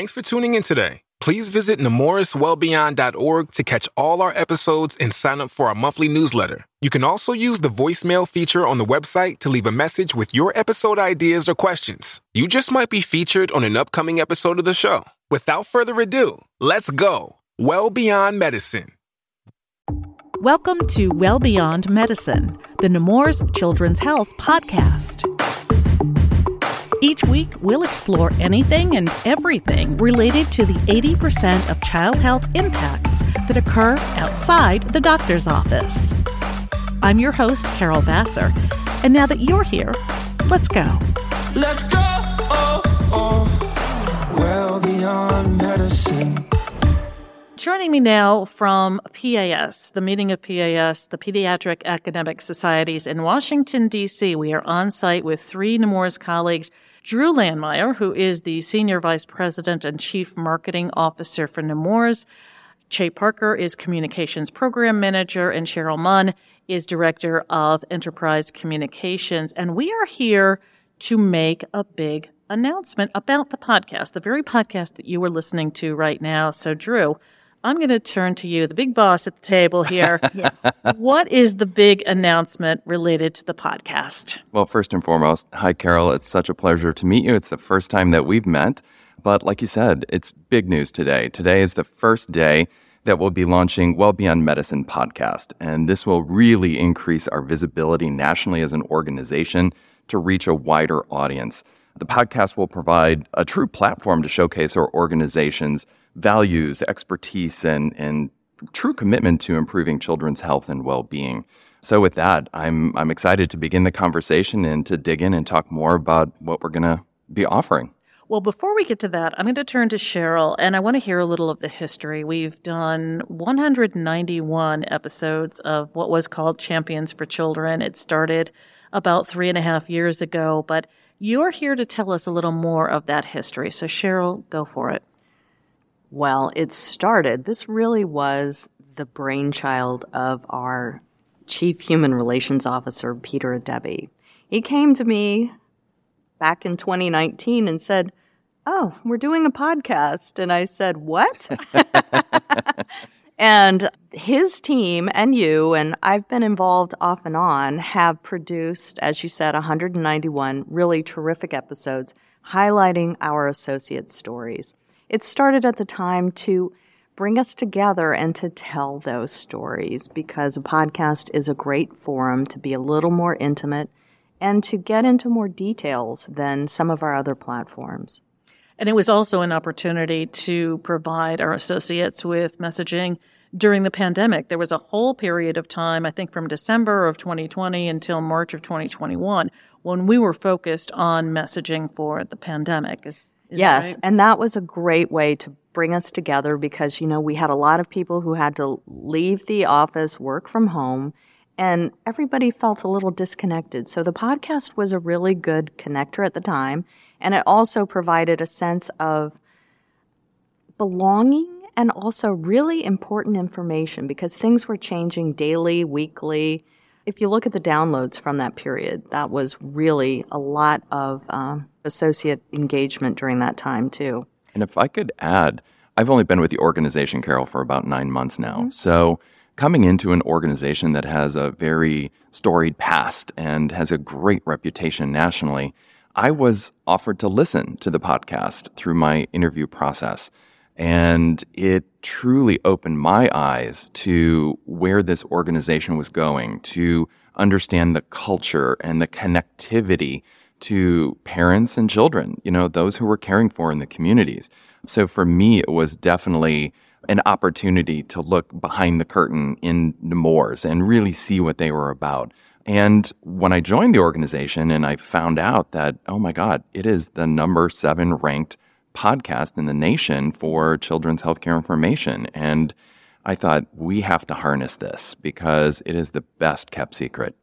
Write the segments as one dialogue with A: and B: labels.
A: Thanks for tuning in today. Please visit nemourswellbeyond.org to catch all our episodes and sign up for our monthly newsletter. You can also use the voicemail feature on the website to leave a message with your episode ideas or questions. You just might be featured on an upcoming episode of the show. Without further ado, let's go. Well Beyond Medicine.
B: Welcome to Well Beyond Medicine, the Nemours Children's Health Podcast. Each week, we'll explore anything and everything related to the 80% of child health impacts that occur outside the doctor's office. I'm your host, Carol Vassar, and now that you're here, let's go.
C: Let's go. Oh, oh. Well beyond medicine.
B: Joining me now from PAS, the meeting of PAS, the Pediatric Academic Societies in Washington, D.C. We are on site with three Nemours colleagues Drew Landmeier, who is the Senior Vice President and Chief Marketing Officer for Nemours. Che Parker is Communications Program Manager, and Cheryl Munn is Director of Enterprise Communications. And we are here to make a big announcement about the podcast, the very podcast that you are listening to right now. So, Drew, I'm going to turn to you, the big boss at the table here. yes. What is the big announcement related to the podcast?
D: Well, first and foremost, hi, Carol. It's such a pleasure to meet you. It's the first time that we've met. But like you said, it's big news today. Today is the first day that we'll be launching Well Beyond Medicine podcast. And this will really increase our visibility nationally as an organization to reach a wider audience. The podcast will provide a true platform to showcase our organization's values, expertise, and, and true commitment to improving children's health and well being. So, with that, I'm, I'm excited to begin the conversation and to dig in and talk more about what we're going to be offering.
B: Well, before we get to that, I'm going to turn to Cheryl and I want to hear a little of the history. We've done 191 episodes of what was called Champions for Children. It started about three and a half years ago, but you're here to tell us a little more of that history. So, Cheryl, go for it.
E: Well, it started, this really was the brainchild of our Chief Human Relations Officer, Peter Debbie. He came to me back in 2019 and said, Oh, we're doing a podcast. And I said, What? and his team and you, and I've been involved off and on, have produced, as you said, 191 really terrific episodes highlighting our associate stories. It started at the time to bring us together and to tell those stories because a podcast is a great forum to be a little more intimate and to get into more details than some of our other platforms.
B: And it was also an opportunity to provide our associates with messaging during the pandemic. There was a whole period of time, I think from December of 2020 until March of 2021, when we were focused on messaging for the pandemic. Is
E: yes,
B: right?
E: and that was a great way to bring us together because you know we had a lot of people who had to leave the office, work from home, and everybody felt a little disconnected. So the podcast was a really good connector at the time, and it also provided a sense of belonging and also really important information because things were changing daily, weekly. If you look at the downloads from that period, that was really a lot of um, associate engagement during that time too.
D: And if I could add, I've only been with the organization, Carol, for about nine months now. Mm-hmm. So coming into an organization that has a very storied past and has a great reputation nationally, I was offered to listen to the podcast through my interview process. And it truly opened my eyes to where this organization was going, to understand the culture and the connectivity to parents and children, you know, those who were caring for in the communities. So for me, it was definitely an opportunity to look behind the curtain in Nemours and really see what they were about. And when I joined the organization and I found out that, oh my God, it is the number seven ranked podcast in the nation for children's healthcare information. And I thought, we have to harness this because it is the best kept secret.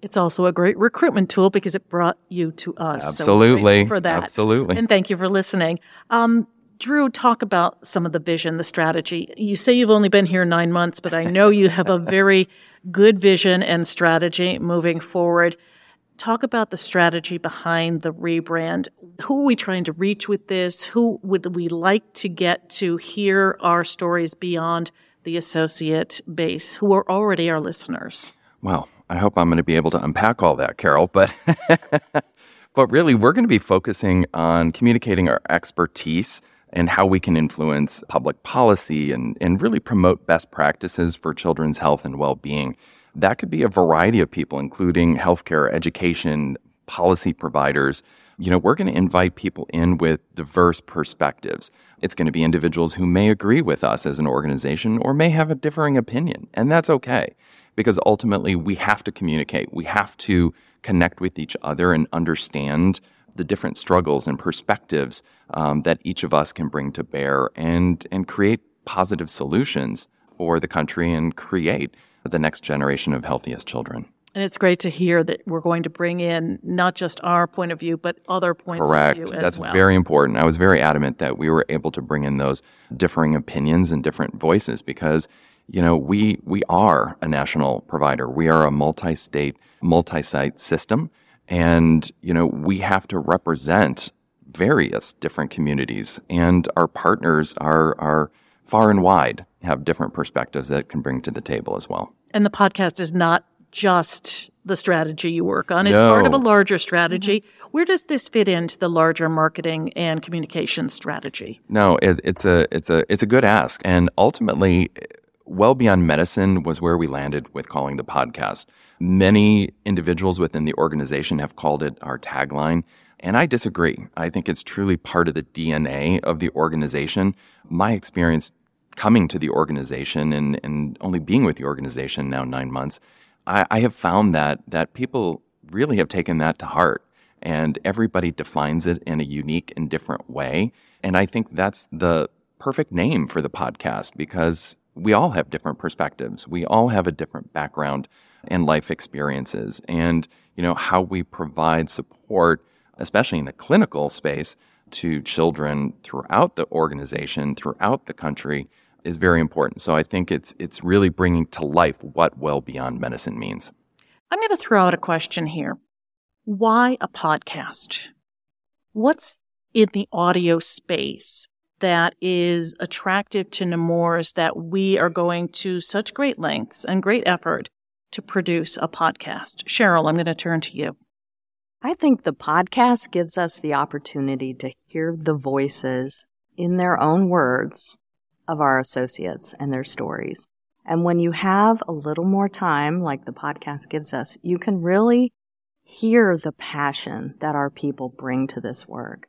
B: It's also a great recruitment tool because it brought you to us.
D: Absolutely.
B: So for that.
D: Absolutely.
B: And thank you for listening. Um, Drew, talk about some of the vision, the strategy. You say you've only been here nine months, but I know you have a very good vision and strategy moving forward. Talk about the strategy behind the rebrand. Who are we trying to reach with this? Who would we like to get to hear our stories beyond the associate base who are already our listeners?
D: Well, I hope I'm going to be able to unpack all that, Carol, but but really we're going to be focusing on communicating our expertise and how we can influence public policy and, and really promote best practices for children's health and well-being. That could be a variety of people, including healthcare, education, policy providers. You know, we're going to invite people in with diverse perspectives. It's going to be individuals who may agree with us as an organization or may have a differing opinion, and that's okay because ultimately we have to communicate. We have to connect with each other and understand the different struggles and perspectives um, that each of us can bring to bear and, and create positive solutions for the country and create the next generation of healthiest children.
B: And it's great to hear that we're going to bring in not just our point of view, but other points
D: Correct.
B: of view as
D: That's
B: well.
D: very important. I was very adamant that we were able to bring in those differing opinions and different voices because, you know, we we are a national provider. We are a multi-state, multi-site system, and you know, we have to represent various different communities, and our partners are are far and wide have different perspectives that can bring to the table as well.
B: And the podcast is not just the strategy you work on. It's
D: No.
B: part of a larger strategy. Where does this fit into the larger marketing and communication strategy?
D: No, it, it's a it's a it's a good ask, and ultimately, well beyond medicine was where we landed with calling the podcast. Many individuals within the organization have called it our tagline, and I disagree. I think it's truly part of the DNA of the organization. My experience coming to the organization and, and only being with the organization now nine months, I, I have found that that people really have taken that to heart and everybody defines it in a unique and different way. And I think that's the perfect name for the podcast because we all have different perspectives. We all have a different background and life experiences. And, you know, how we provide support, especially in the clinical space, to children throughout the organization, throughout the country, is very important. So I think it's it's really bringing to life what well beyond medicine means.
B: I'm going to throw out a question here. Why a podcast? What's in the audio space that is attractive to Nemours that we are going to such great lengths and great effort to produce a podcast? Cheryl, I'm going to turn to you.
E: I think the podcast gives us the opportunity to hear the voices in their own words of our associates and their stories. And when you have a little more time, like the podcast gives us, you can really hear the passion that our people bring to this work.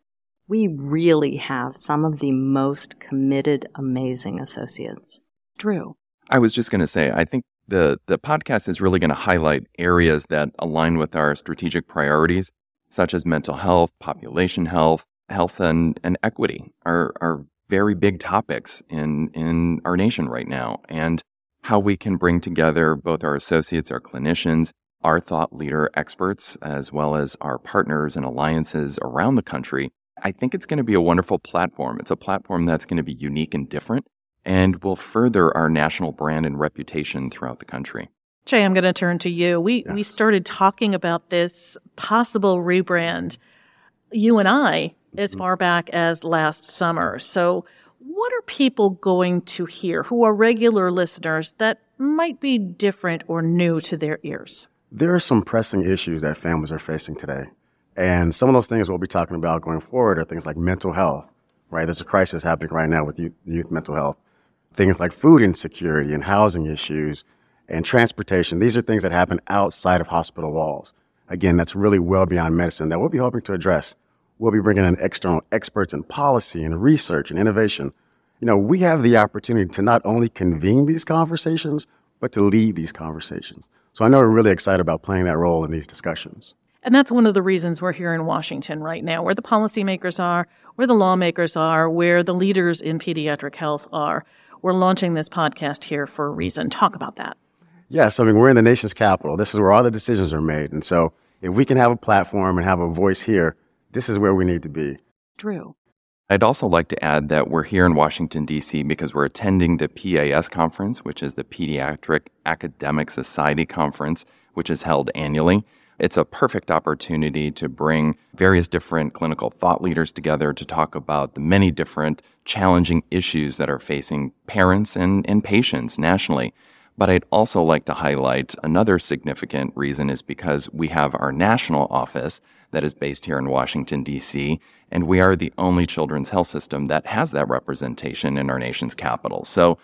E: We really have some of the most committed, amazing associates.
B: Drew.
D: I was just going to say, I think the the podcast is really going to highlight areas that align with our strategic priorities, such as mental health, population health, health and, and equity are are very big topics in in our nation right now, and how we can bring together both our associates, our clinicians, our thought leader experts, as well as our partners and alliances around the country. I think it's going to be a wonderful platform. It's a platform that's going to be unique and different and will further our national brand and reputation throughout the country.
B: Che, I'm going to turn to you. We we started talking about this possible rebrand, you and I, mm-hmm. as far back as last summer. So, what are people going to hear who are regular listeners that might be different or new to their ears?
F: There are some pressing issues that families are facing today. And some of those things we'll be talking about going forward are things like mental health, right? There's a crisis happening right now with youth, youth mental health. Things like food insecurity and housing issues and transportation. These are things that happen outside of hospital walls. Again, that's really well beyond medicine that we'll be hoping to address. We'll be bringing in external experts in policy and research and innovation. You know, we have the opportunity to not only convene these conversations, but to lead these conversations. So I know we're really excited about playing that role in these discussions.
B: And that's one of the reasons we're here in Washington right now, where the policymakers are, where the lawmakers are, where the leaders in pediatric health are. We're launching this podcast here for a reason. Talk about that.
F: Yes, I mean, we're in the nation's capital. This is where all the decisions are made. And so if we can have a platform and have a voice here, this is where we need to be.
B: Drew.
D: I'd also like to add that we're here in Washington, D.C., because we're attending the PAS conference, which is the Pediatric Academic Society Conference, which is held annually. It's a perfect opportunity to bring various different clinical thought leaders together to talk about the many different challenging issues that are facing parents and, and patients nationally. But I'd also like to highlight another significant reason is because we have our national office that is based here in Washington, D.C., and we are the only children's health system that has that representation in our nation's capital. So,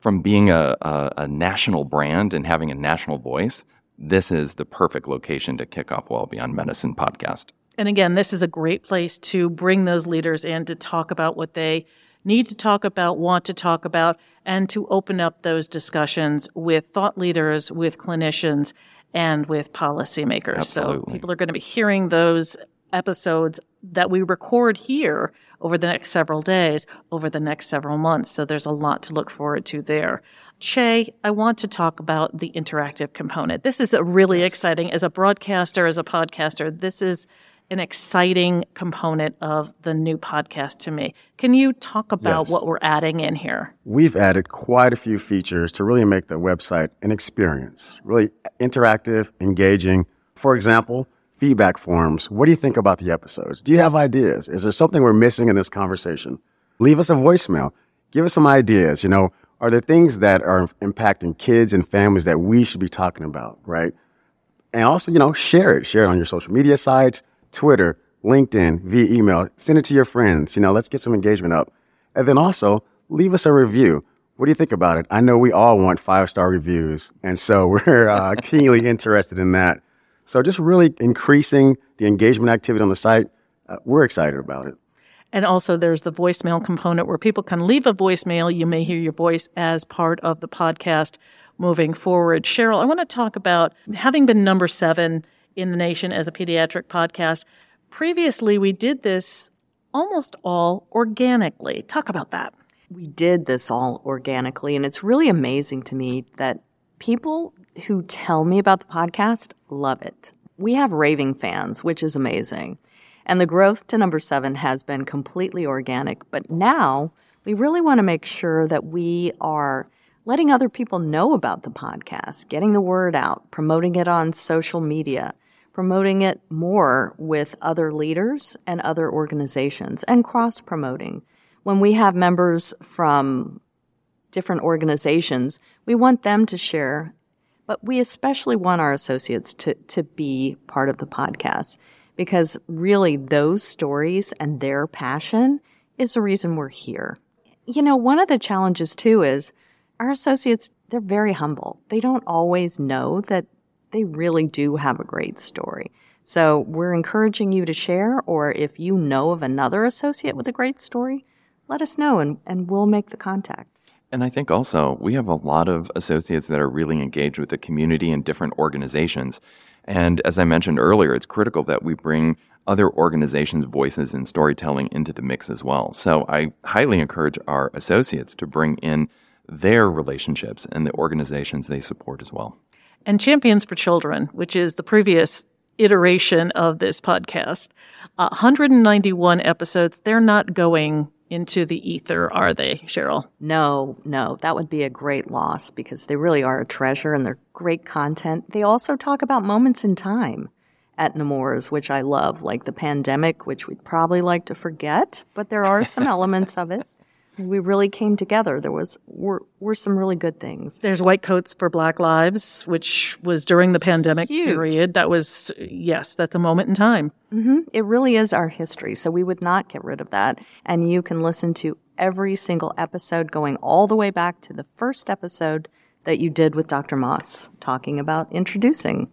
D: from being a, a, a national brand and having a national voice, this is the perfect location to kick off Well Beyond Medicine podcast.
B: And again, this is a great place to bring those leaders in to talk about what they need to talk about, want to talk about, and to open up those discussions with thought leaders, with clinicians, and with policymakers.
D: Absolutely.
B: So people are going to be hearing those episodes that we record here over the next several days, over the next several months. So there's a lot to look forward to there. Che, I want to talk about the interactive component. This is a really yes. exciting as a broadcaster, as a podcaster. This is an exciting component of the new podcast to me. Can you talk about yes. what we're adding in here?
F: We've added quite a few features to really make the website an experience, really interactive, engaging. For example, feedback forms. What do you think about the episodes? Do you have ideas? Is there something we're missing in this conversation? Leave us a voicemail. Give us some ideas. You know, are there things that are impacting kids and families that we should be talking about, right? And also, you know, share it. Share it on your social media sites Twitter, LinkedIn, via email. Send it to your friends. You know, let's get some engagement up. And then also leave us a review. What do you think about it? I know we all want five star reviews. And so we're uh, keenly interested in that. So just really increasing the engagement activity on the site. Uh, we're excited about it.
B: And also, there's the voicemail component where people can leave a voicemail. You may hear your voice as part of the podcast moving forward. Cheryl, I want to talk about having been number seven in the nation as a pediatric podcast. Previously, we did this almost all organically. Talk about that.
E: We did this all organically, and it's really amazing to me that people who tell me about the podcast love it. We have raving fans, which is amazing. And the growth to number seven has been completely organic. But now we really want to make sure that we are letting other people know about the podcast, getting the word out, promoting it on social media, promoting it more with other leaders and other organizations, and cross promoting. When we have members from different organizations, we want them to share, but we especially want our associates to, to be part of the podcast because really those stories and their passion is the reason we're here. You know, one of the challenges too is our associates, they're very humble. They don't always know that they really do have a great story. So we're encouraging you to share, or if you know of another associate with a great story, let us know and, and we'll make the contact.
D: And I think also we have a lot of associates that are really engaged with the community and different organizations. And as I mentioned earlier, it's critical that we bring other organizations' voices and storytelling into the mix as well. So I highly encourage our associates to bring in their relationships and the organizations they support as well
B: and Champions for Children, which is the previous iteration of this podcast. Uh, 191 episodes. They're not going into the ether, are they, Cheryl?
E: No, no. That would be a great loss because they really are a treasure and they're great content. They also talk about moments in time at Nemours, which I love, like the pandemic, which we'd probably like to forget, but there are some elements of it we really came together. There was were were some really good things.
B: There's White Coats for Black Lives, which was during the pandemic Huge. period. That was yes, that's a moment in time.
E: Mm-hmm. It really is our history, so we would not get rid of that. And you can listen to every single episode, going all the way back to the first episode that you did with Dr. Moss, talking about introducing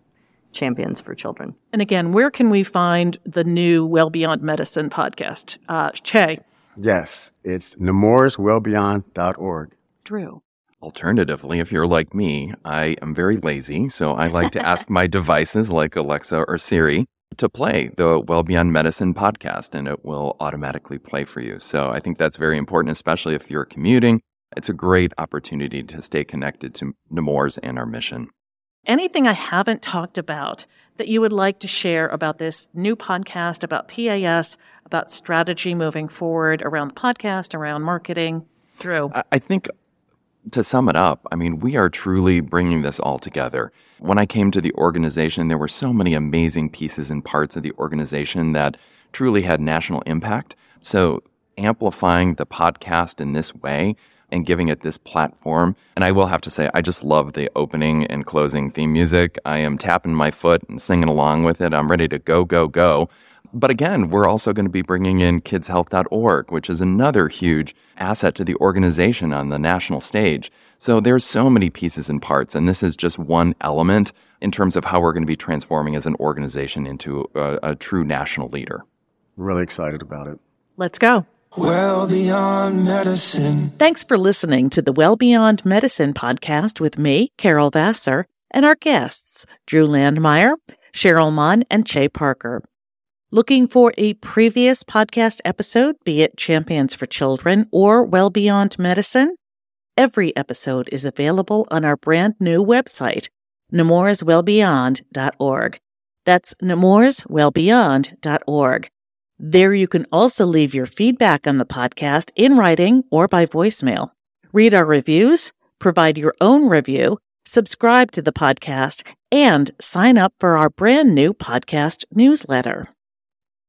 E: champions for children.
B: And again, where can we find the new Well Beyond Medicine podcast? Uh, che.
F: Yes, it's nemourswellbeyond.org.
B: Drew.
D: Alternatively, if you're like me, I am very lazy, so I like to ask my devices like Alexa or Siri to play the Well Beyond Medicine podcast, and it will automatically play for you. So I think that's very important, especially if you're commuting. It's a great opportunity to stay connected to Nemours and our mission.
B: Anything I haven't talked about that you would like to share about this new podcast, about PAS, about strategy moving forward around the podcast, around marketing? Drew.
D: I think to sum it up, I mean, we are truly bringing this all together. When I came to the organization, there were so many amazing pieces and parts of the organization that truly had national impact. So, amplifying the podcast in this way and giving it this platform. And I will have to say, I just love the opening and closing theme music. I am tapping my foot and singing along with it. I'm ready to go, go, go. But again, we're also going to be bringing in kidshealth.org, which is another huge asset to the organization on the national stage. So there's so many pieces and parts, and this is just one element in terms of how we're going to be transforming as an organization into a, a true national leader.
F: Really excited about it.
B: Let's go.
C: Well beyond medicine.
B: Thanks for listening to the Well Beyond Medicine podcast with me, Carol Vassar, and our guests, Drew Landmeier, Cheryl Munn, and Che Parker. Looking for a previous podcast episode, be it Champions for Children or Well Beyond Medicine? Every episode is available on our brand new website, nemourswellbeyond.org. That's nemourswellbeyond.org. There you can also leave your feedback on the podcast in writing or by voicemail. Read our reviews, provide your own review, subscribe to the podcast, and sign up for our brand new podcast newsletter.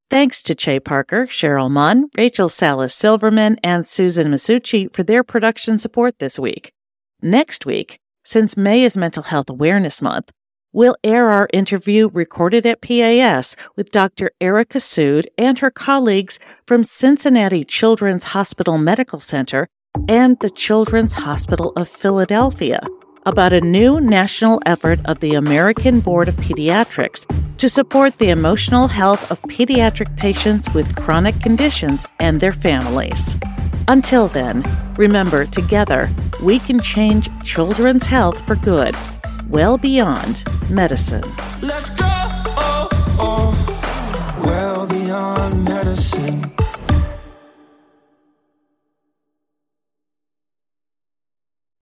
B: Thanks to Che Parker, Cheryl Munn, Rachel Salas Silverman, and Susan Masucci for their production support this week. Next week, since May is Mental Health Awareness Month, we'll air our interview recorded at PAS with Dr. Erica Sood and her colleagues from Cincinnati Children's Hospital Medical Center and the Children's Hospital of Philadelphia about a new national effort of the American Board of Pediatrics to support the emotional health of pediatric patients with chronic conditions and their families. Until then, remember together we can change children's health for good, well beyond medicine.
C: Let's go. Oh, oh, well beyond medicine.